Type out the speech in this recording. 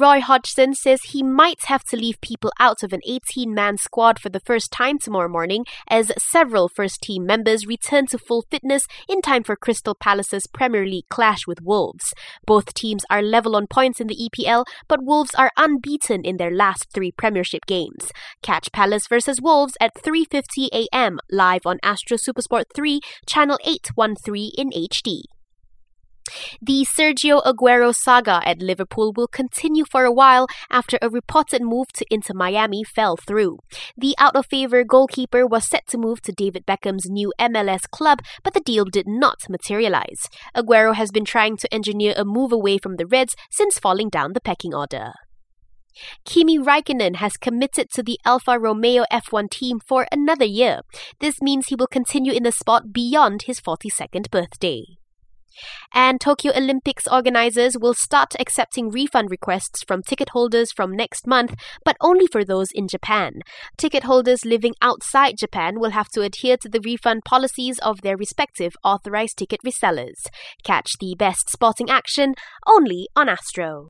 Roy Hodgson says he might have to leave people out of an 18 man squad for the first time tomorrow morning as several first team members return to full fitness in time for Crystal Palace's Premier League clash with Wolves. Both teams are level on points in the EPL, but Wolves are unbeaten in their last three Premiership games. Catch Palace versus Wolves at 3:50 a.m. live on Astro Supersport 3, channel 813 in HD. The Sergio Aguero saga at Liverpool will continue for a while after a reported move to Inter Miami fell through. The out of favor goalkeeper was set to move to David Beckham's new MLS club, but the deal did not materialize. Aguero has been trying to engineer a move away from the Reds since falling down the pecking order. Kimi Raikkonen has committed to the Alfa Romeo F1 team for another year. This means he will continue in the sport beyond his 42nd birthday. And Tokyo Olympics organizers will start accepting refund requests from ticket holders from next month, but only for those in Japan. Ticket holders living outside Japan will have to adhere to the refund policies of their respective authorized ticket resellers. Catch the best sporting action only on Astro.